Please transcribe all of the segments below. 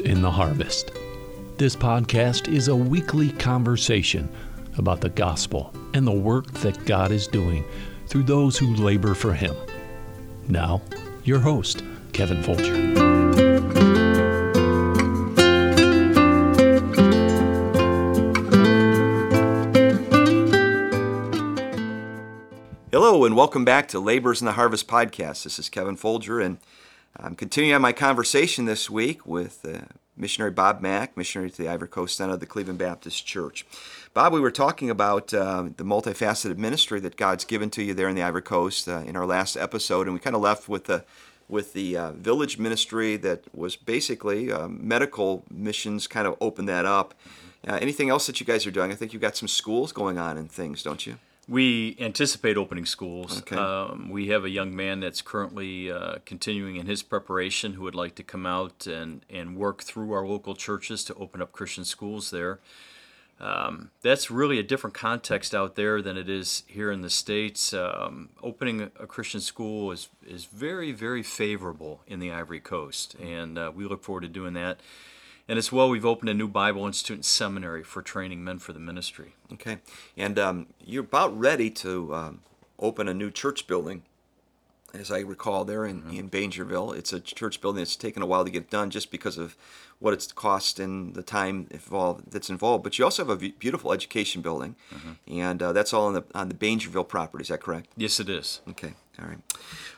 In the Harvest. This podcast is a weekly conversation about the gospel and the work that God is doing through those who labor for Him. Now, your host, Kevin Folger. Hello, and welcome back to Laborers in the Harvest podcast. This is Kevin Folger, and I'm continuing on my conversation this week with uh, missionary Bob Mack, missionary to the Ivory Coast Synod of the Cleveland Baptist Church. Bob, we were talking about uh, the multifaceted ministry that God's given to you there in the Ivory Coast uh, in our last episode, and we kind of left with the with the uh, village ministry that was basically uh, medical missions, kind of opened that up. Uh, anything else that you guys are doing? I think you've got some schools going on and things, don't you? We anticipate opening schools. Okay. Um, we have a young man that's currently uh, continuing in his preparation who would like to come out and, and work through our local churches to open up Christian schools there. Um, that's really a different context out there than it is here in the States. Um, opening a, Christian school is, is very, very favorable in the Ivory Coast, and uh, we look forward to doing that. And as well, we've opened a new Bible Institute and seminary for training men for the ministry. Okay. And um, you're about ready to um, open a new church building, as I recall, there in, in Bingerville. It's a church building that's taken a while to get done just because of what it's cost and the time involved that's involved. But you also have a beautiful education building, and uh, that's all on the on the Bingerville property. Is that correct? Yes, it is. Okay. All right.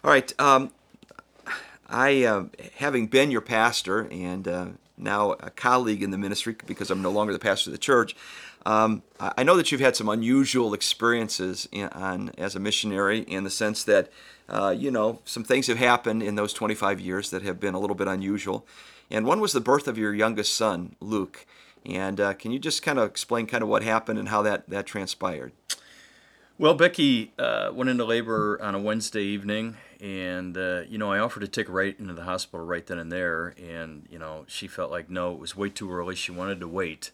All right. Um, I, uh, having been your pastor and uh, now a colleague in the ministry because I'm no longer the pastor of the church, um, I know that you've had some unusual experiences in, on as a missionary in the sense that, uh, you know, some things have happened in those 25 years that have been a little bit unusual. And one was the birth of your youngest son, Luke. And uh, can you just kind of explain kind of what happened and how that, that transpired? Well, Becky uh, went into labor on a Wednesday evening, and uh, you know I offered to take her right into the hospital right then and there, and you know she felt like no, it was way too early. She wanted to wait,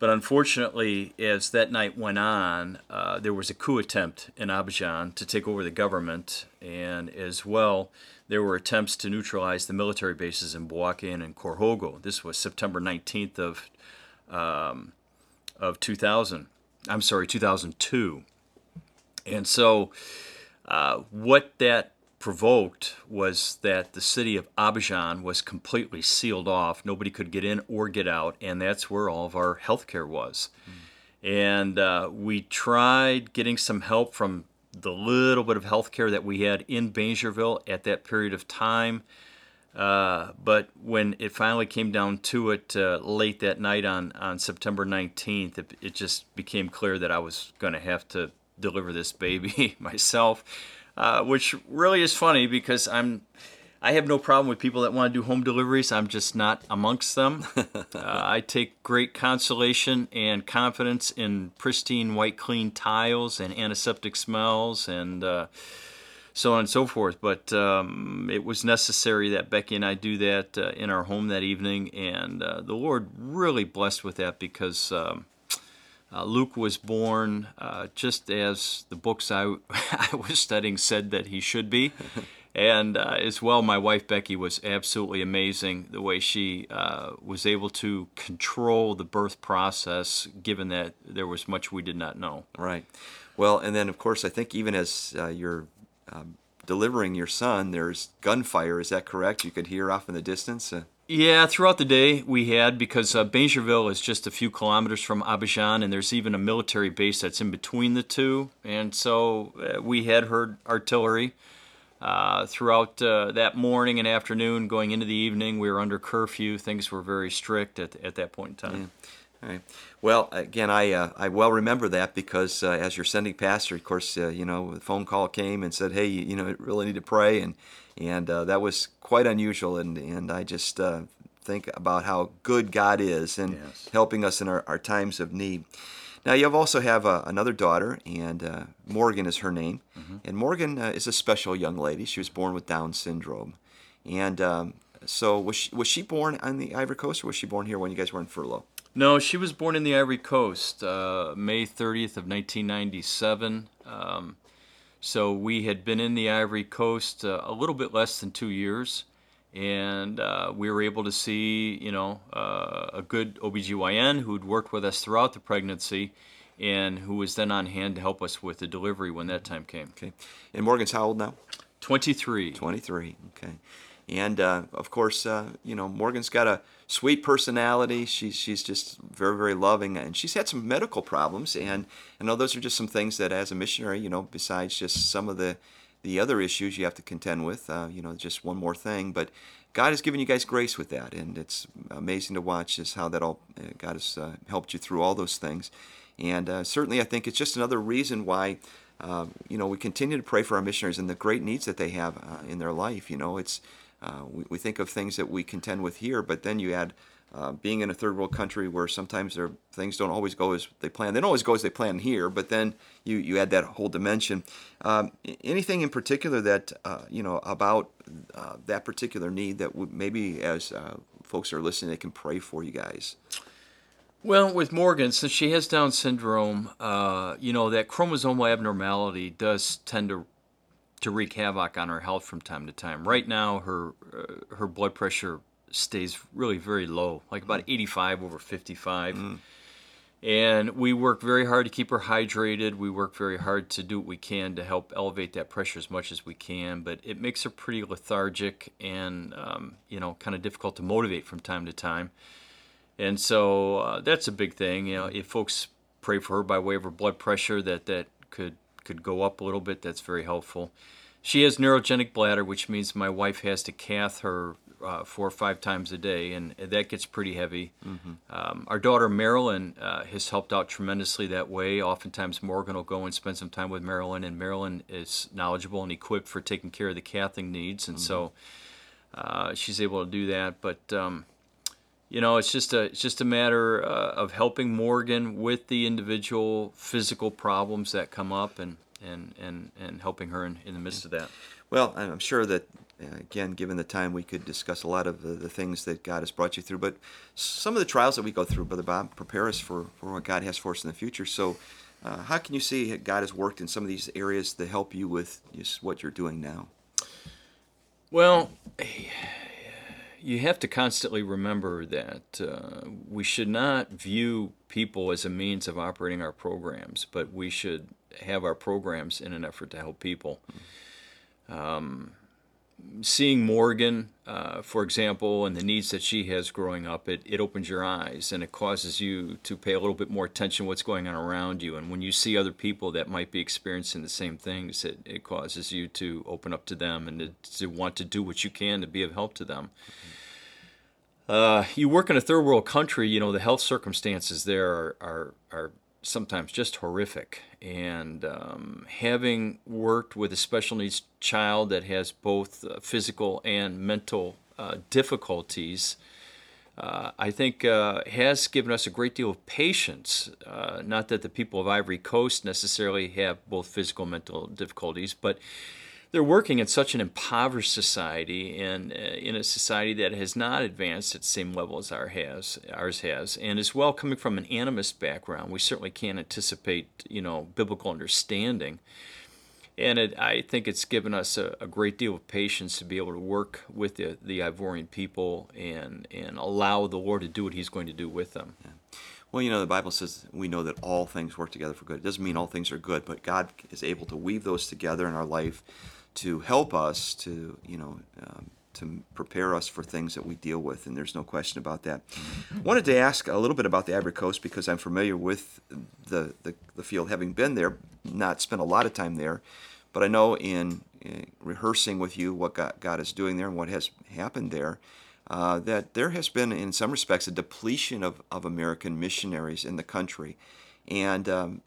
but unfortunately, as that night went on, uh, there was a coup attempt in Abidjan to take over the government, and as well, there were attempts to neutralize the military bases in Bouaké and Korhogo. This was September 19th of um, of 2000. I'm sorry, 2002. And so, uh, what that provoked was that the city of Abidjan was completely sealed off. Nobody could get in or get out, and that's where all of our health care was. And uh, we tried getting some help from the little bit of health care that we had in Bingerville at that period of time. Uh, but when it finally came down to it uh, late that night on, on September 19th, it, it just became clear that I was going to have to deliver this baby myself, uh, which really is funny because I'm I have no problem with people that want to do home deliveries. I'm just not amongst them. uh, I take great consolation and confidence in pristine, white, clean tiles and antiseptic smells and uh, so on and so forth. But um, it was necessary that Becky and I do that uh, in our home that evening, and uh, the Lord really blessed with that because. Um, uh, Luke was born uh, just as the books I, I was studying said that he should be. And uh, as well, my wife Becky was absolutely amazing the way she uh, was able to control the birth process, given that there was much we did not know. Right. Well, and then of course, I think even as uh, you're um, delivering your son, there's gunfire. Is that correct? You could hear off in the distance. Yeah, throughout the day we had because uh, Bingerville is just a few kilometers from Abidjan, and there's even a military base that's in between the two, and so uh, we had heard artillery uh, throughout uh, that morning and afternoon. Going into the evening, we were under curfew. Things were very strict at at that point in time. All right. Well, again, I uh, I well remember that because uh, as your sending pastor, of course, uh, you know, the phone call came and said, "Hey, you, you know, really need to pray," and and uh, that was quite unusual. And and I just uh, think about how good God is and Yes. helping us in our, our times of need. Now, you also have uh, another daughter, and uh, Morgan is her name. And Morgan uh, is a special young lady. She was born with Down syndrome, and um, so was she, was she born on the Ivory Coast, or was she born here when you guys were in furlough? No, she was born in the Ivory Coast, uh, May 30th of 1997. Um, so we had been in the Ivory Coast uh, a little bit less than two years, and uh, we were able to see, you know, uh, a good OBGYN who'd worked with us throughout the pregnancy and who was then on hand to help us with the delivery when that time came. Okay. And Morgan's how old now? 23. 23. Okay. And uh, of course, uh, you know, Morgan's got a sweet personality. She's she's just very very loving, and she's had some medical problems. And I know those are just some things that, as a missionary, you know, besides just some of the the other issues you have to contend with, uh, you know, just one more thing. But God has given you guys grace with that, and it's amazing to watch just how that all uh, God has uh, helped you through all those things. And uh, certainly, I think it's just another reason why. You know, we continue to pray for our missionaries and the great needs that they have in their life. You know, it's uh, we, we, think of things that we contend with here, but then you add uh, being in a third world country where sometimes there, things don't always go as they plan. They don't always go as they plan here, but then you, you add that whole dimension. Um, anything in particular that, uh, you know, about uh, that particular need that maybe as uh, folks are listening, they can pray for you guys? Well, with Morgan, since she has Down syndrome, you know, that chromosomal abnormality does tend to to wreak havoc on her health from time to time. Right now, her uh, her blood pressure stays really very low, like about mm. 85 over 55. Mm. And we work very hard to keep her hydrated. We work very hard to do what we can to help elevate that pressure as much as we can. But it makes her pretty lethargic and, um, you know, kind of difficult to motivate from time to time. And so uh, that's a big thing. You know, if folks pray for her by way of her blood pressure, that that could could go up a little bit. That's very helpful. She has neurogenic bladder, which means my wife has to cath her uh, four or five times a day, and that gets pretty heavy. Mm-hmm. Um, our daughter Marilyn uh, has helped out tremendously that way. Oftentimes, Morgan will go and spend some time with Marilyn, and Marilyn is knowledgeable and equipped for taking care of the cathing needs, and mm-hmm. so uh, she's able to do that. But um, you know, it's just a it's just a matter uh, of helping Morgan with the individual physical problems that come up, and and and, and helping her in, in the midst of that. Well, I'm sure that uh, again, given the time, we could discuss a lot of the, the, things that God has brought you through. But some of the trials that we go through, Brother Bob, prepare us for, for what God has for us in the future. So, uh, how can you see God has worked in some of these areas to help you with just what you're doing now? Well, you have to constantly remember that uh, we should not view people as a means of operating our programs, but we should have our programs in an effort to help people. Um, seeing Morgan, uh, for example, and the needs that she has growing up, it, it opens your eyes and it causes you to pay a little bit more attention to what's going on around you. And when you see other people that might be experiencing the same things, it, it causes you to open up to them and to, to want to do what you can to be of help to them. Uh, you work in a third world country, you know, the health circumstances there are, are, are sometimes just horrific. And um, having worked with a special needs child that has both uh, physical and mental uh, difficulties, uh, I think uh, has given us a great deal of patience. Uh, not that the people of Ivory Coast necessarily have both physical and mental difficulties, but they're working in such an impoverished society and uh, in a society that has not advanced at the same level as our has, ours has. And as well, coming from an animist background, we certainly can't anticipate, you know, biblical understanding. And it, I think it's given us a, a, great deal of patience to be able to work with the, the Ivorian people and, and allow the Lord to do what He's going to do with them. Yeah. Well, you know, the Bible says we know that all things work together for good. It doesn't mean all things are good, but God is able to weave those together in our life to help us to you know um, to prepare us for things that we deal with, and there's no question about that. I wanted to ask a little bit about the Ivory Coast because I'm familiar with the, the, the field, having been there, not spent a lot of time there, but I know in, in rehearsing with you what God, God, is doing there and what has happened there, uh, that there has been, in some respects, a depletion of, of American missionaries in the country. And um,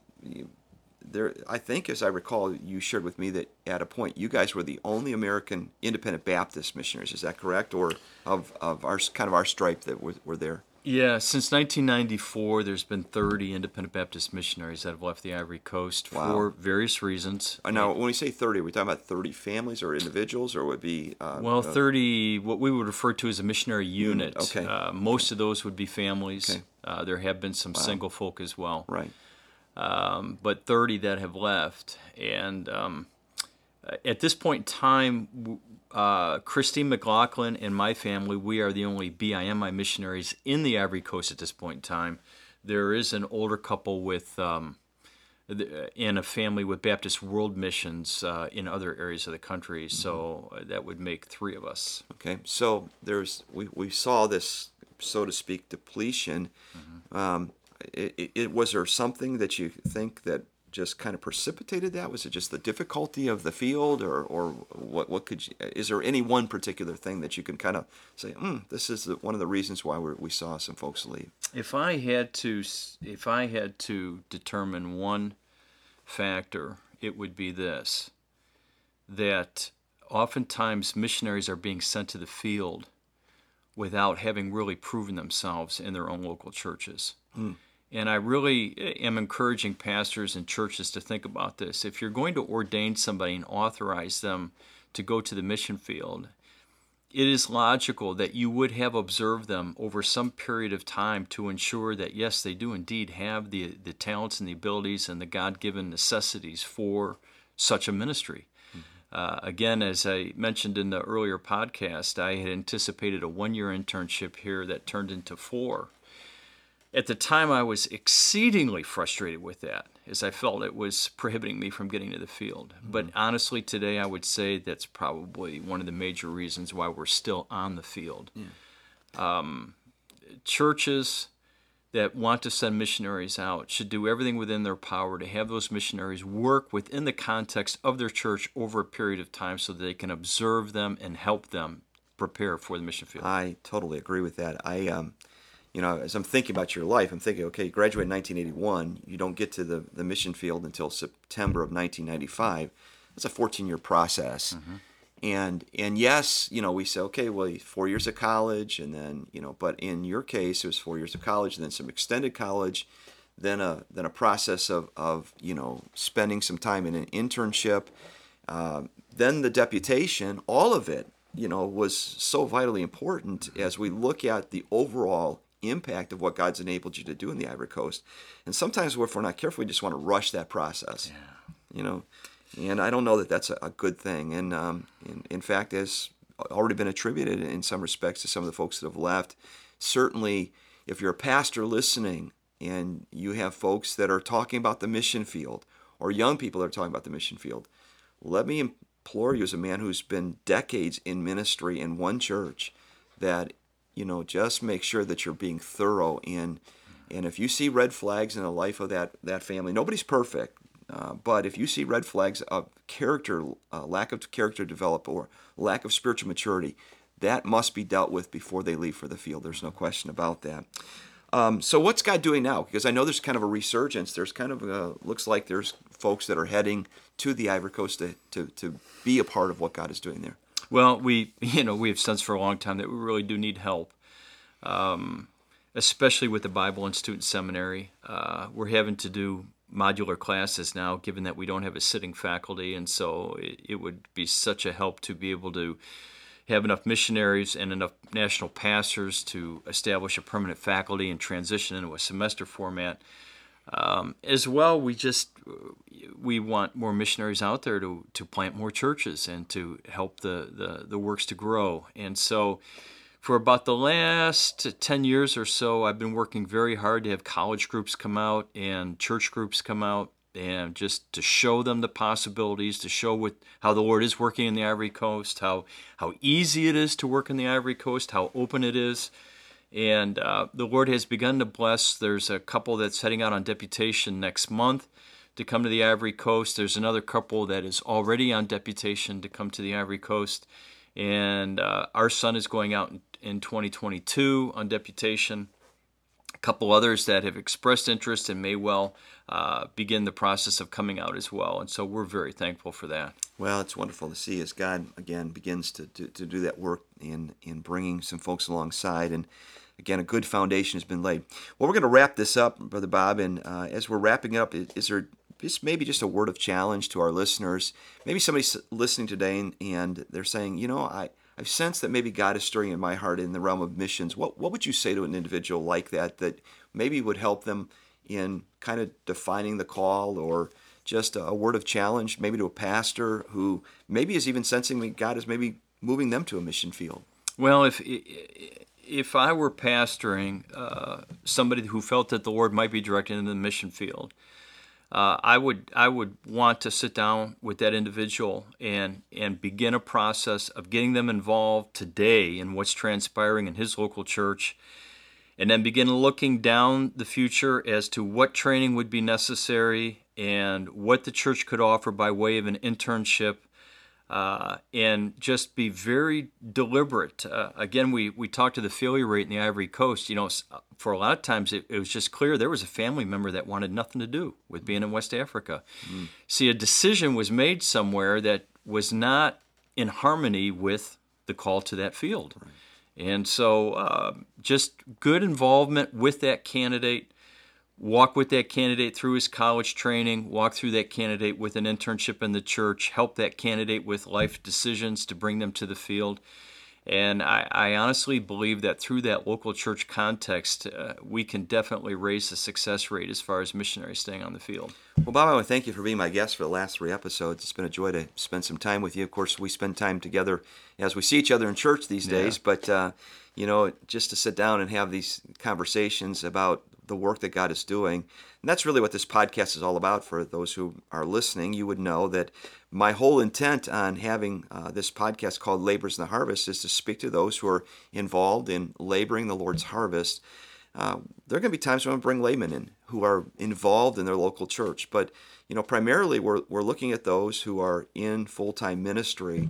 there, I think, as I recall, you shared with me that at a point you guys were the only American Independent Baptist missionaries. Is that correct, or of, of our kind of our stripe that were, were there? Yeah, since 1994, there's been 30 Independent Baptist missionaries that have left the Ivory Coast wow. for various reasons. Now, when we say 30, are we talking about 30 families or individuals, or would be? Uh, well, uh, 30, what we would refer to as a missionary unit. Okay. Uh, most of those would be families. Okay. Uh, there have been some wow. single folk as well. Right um, but 30 that have left. And um, at this point in time, uh, Christine McLaughlin and my family, we are the only BIMI missionaries in the Ivory Coast at this point in time. There is an older couple with um, in a family with Baptist World Missions uh, in other areas of the country. Mm-hmm. So uh, that would make three of us. Okay, so there's we, we saw this so to speak depletion. Mm-hmm. Um, it, it, it, was there something that you think that just kind of precipitated that? Was it just the difficulty of the field, or, or what? What could you? Is there any one particular thing that you can kind of say, mm, "This is the, one of the reasons why we saw some folks leave"? If I had to, if I had to determine one factor, it would be this: that oftentimes missionaries are being sent to the field without having really proven themselves in their own local churches. Mm. And I really eh, am encouraging pastors and churches to think about this. If you're going to ordain somebody and authorize them to go to the mission field, it is logical that you would have observed them over some period of time to ensure that, yes, they do indeed have the, the talents and the abilities and the God given necessities for such a ministry. Mm-hmm. Uh, again, as I mentioned in the earlier podcast, I had anticipated a one year internship here that turned into four at the time, I was exceedingly frustrated with that, as I felt it was prohibiting me from getting to the field. Mm-hmm. But honestly, today I would say that's probably one of the major reasons why we're still on the field. Yeah. Um, churches that want to send missionaries out should do everything within their power to have those missionaries work within the context of their church over a period of time so that they can observe them and help them prepare for the mission field. I totally agree with that. I um, you know, as I'm thinking about your life, I'm thinking, okay, you graduate in 1981, you don't get to the, the mission field until September of 1995. That's a 14 year process. Mm-hmm. And and yes, you know, we say, okay, well, four years of college, and then you know, but in your case, it was four years of college, and then some extended college, then a then a process of of you know spending some time in an internship, uh, then the deputation. All of it, you know, was so vitally important as we look at the overall impact of what God's enabled you to do in the Ivory Coast. And sometimes, if we're not careful, we just want to rush that process. Yeah. You know, and I don't know that that's a, a good thing. And um, in, in fact, as already been attributed in some respects to some of the folks that have left, certainly if you're a pastor listening and you have folks that are talking about the mission field or young people that are talking about the mission field, let me implore you as a man who's been decades in ministry in one church that you know, just make sure that you're being thorough in. And if you see red flags in the life of that that family, nobody's perfect, uh, but if you see red flags of character, uh, lack of character develop, or lack of spiritual maturity, that must be dealt with before they leave for the field. There's no question about that. Um, so what's God doing now? Because I know there's kind of a resurgence. There's kind of a, looks like there's folks that are heading to the Ivory Coast to, to, to be a part of what God is doing there. Well, we you know we have sensed for a long time that we really do need help, um, especially with the Bible and Student Seminary. Uh, we're having to do modular classes now, given that we don't have a sitting faculty, and so it, it would be such a help to be able to have enough missionaries and enough national pastors to establish a permanent faculty and transition into a semester format. Um, as well, we just we want more missionaries out there to, to plant more churches and to help the, the, the works to grow. And so, for about the last 10 years or so, I've been working very hard to have college groups come out and church groups come out and just to show them the possibilities, to show what how the Lord is working in the Ivory Coast, how how easy it is to work in the Ivory Coast, how open it is, and uh, the Lord has begun to bless. There's a couple that's heading out on deputation next month to come to the Ivory Coast. There's another couple that is already on deputation to come to the Ivory Coast. And uh, our son is going out in, in 2022 on deputation. A couple others that have expressed interest and may well uh, begin the process of coming out as well. And so we're very thankful for that. Well, it's wonderful to see as God, again, begins to, to, to do that work in, in bringing some folks alongside. And again, a good foundation has been laid. Well, we're going to wrap this up, Brother Bob. And uh, as we're wrapping up, is, is there just maybe just a word of challenge to our listeners? Maybe somebody's listening today and, and they're saying, you know, I, I've sensed that maybe God is stirring in my heart in the realm of missions. What, what would you say to an individual like that that maybe would help them in kind of defining the call or just a word of challenge, maybe to a pastor who maybe is even sensing that God is maybe moving them to a mission field? Well, if if I were pastoring uh, somebody who felt that the Lord might be directing them to the mission field, uh, I would I would want to sit down with that individual and and begin a process of getting them involved today in what's transpiring in his local church, and then begin looking down the future as to what training would be necessary and what the church could offer by way of an internship uh, and just be very deliberate. Uh, again, we, we talked to the failure rate in the Ivory Coast. You know, for a lot of times it, it, was just clear there was a family member that wanted nothing to do with being in West Africa. Mm. See, a decision was made somewhere that was not in harmony with the call to that field. Right. And so, uh, just good involvement with that candidate walk with that candidate through his college training, walk through that candidate with an internship in the church, help that candidate with life decisions to bring them to the field. And I, I honestly believe that through that local church context, uh, we can definitely raise the success rate as far as missionaries staying on the field. Well, Bob, I want to thank you for being my guest for the last three episodes. It's been a joy to spend some time with you. Of course, we spend time together as we see each other in church these days, yeah. but, uh, you know, just to sit down and have these conversations about the work that God is doing. And that's really what this podcast is all about for those who are listening. You would know that my whole intent on having uh, this podcast called Laborers in the Harvest is to speak to those who are involved in laboring the Lord's harvest. Uh, there are going to be times when I bring laymen in who are involved in their local church, but you know, primarily we're, we're looking at those who are in full time ministry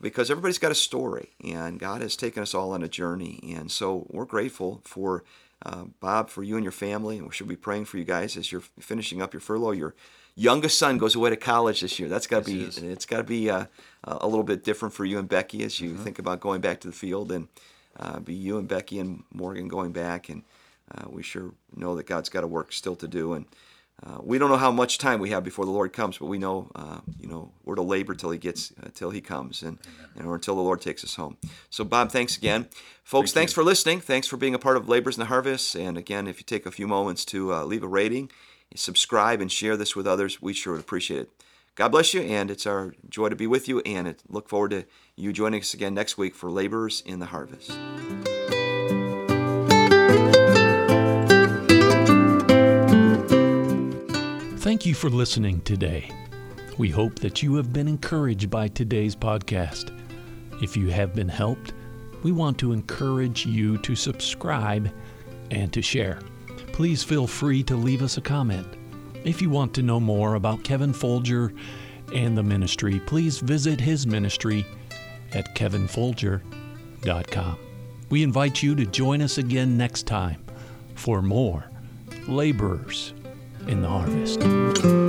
because everybody's got a story and God has taken us all on a journey. And so we're grateful for uh, Bob, for you and your family, and we should be praying for you guys as you're finishing up your furlough. Your youngest son goes away to college this year. That's got to yes, be it's got to be uh, a little bit different for you and Becky as you mm-hmm. think about going back to the field, and uh, be you and Becky and Morgan going back. And uh, we sure know that God's got a work still to do, and uh, we don't know how much time we have before the Lord comes, but we know, uh, you know, we're to labor till He gets, uh, till He comes, and, and or until the Lord takes us home. So, Bob, thanks again, folks. Thank thanks you. for listening. Thanks for being a part of Laborers in the Harvest. And again, if you take a few moments to uh, leave a rating, subscribe, and share this with others, we sure would appreciate it. God bless you, and it's our joy to be with you. And look forward to you joining us again next week for Laborers in the Harvest. Thank you for listening today. We hope that you have been encouraged by today's podcast. If you have been helped, we want to encourage you to subscribe and to share. Please feel free to leave us a comment. If you want to know more about Kevin Folger and the ministry, please visit his ministry at kevinfolger.com. We invite you to join us again next time for more Laborers in the harvest.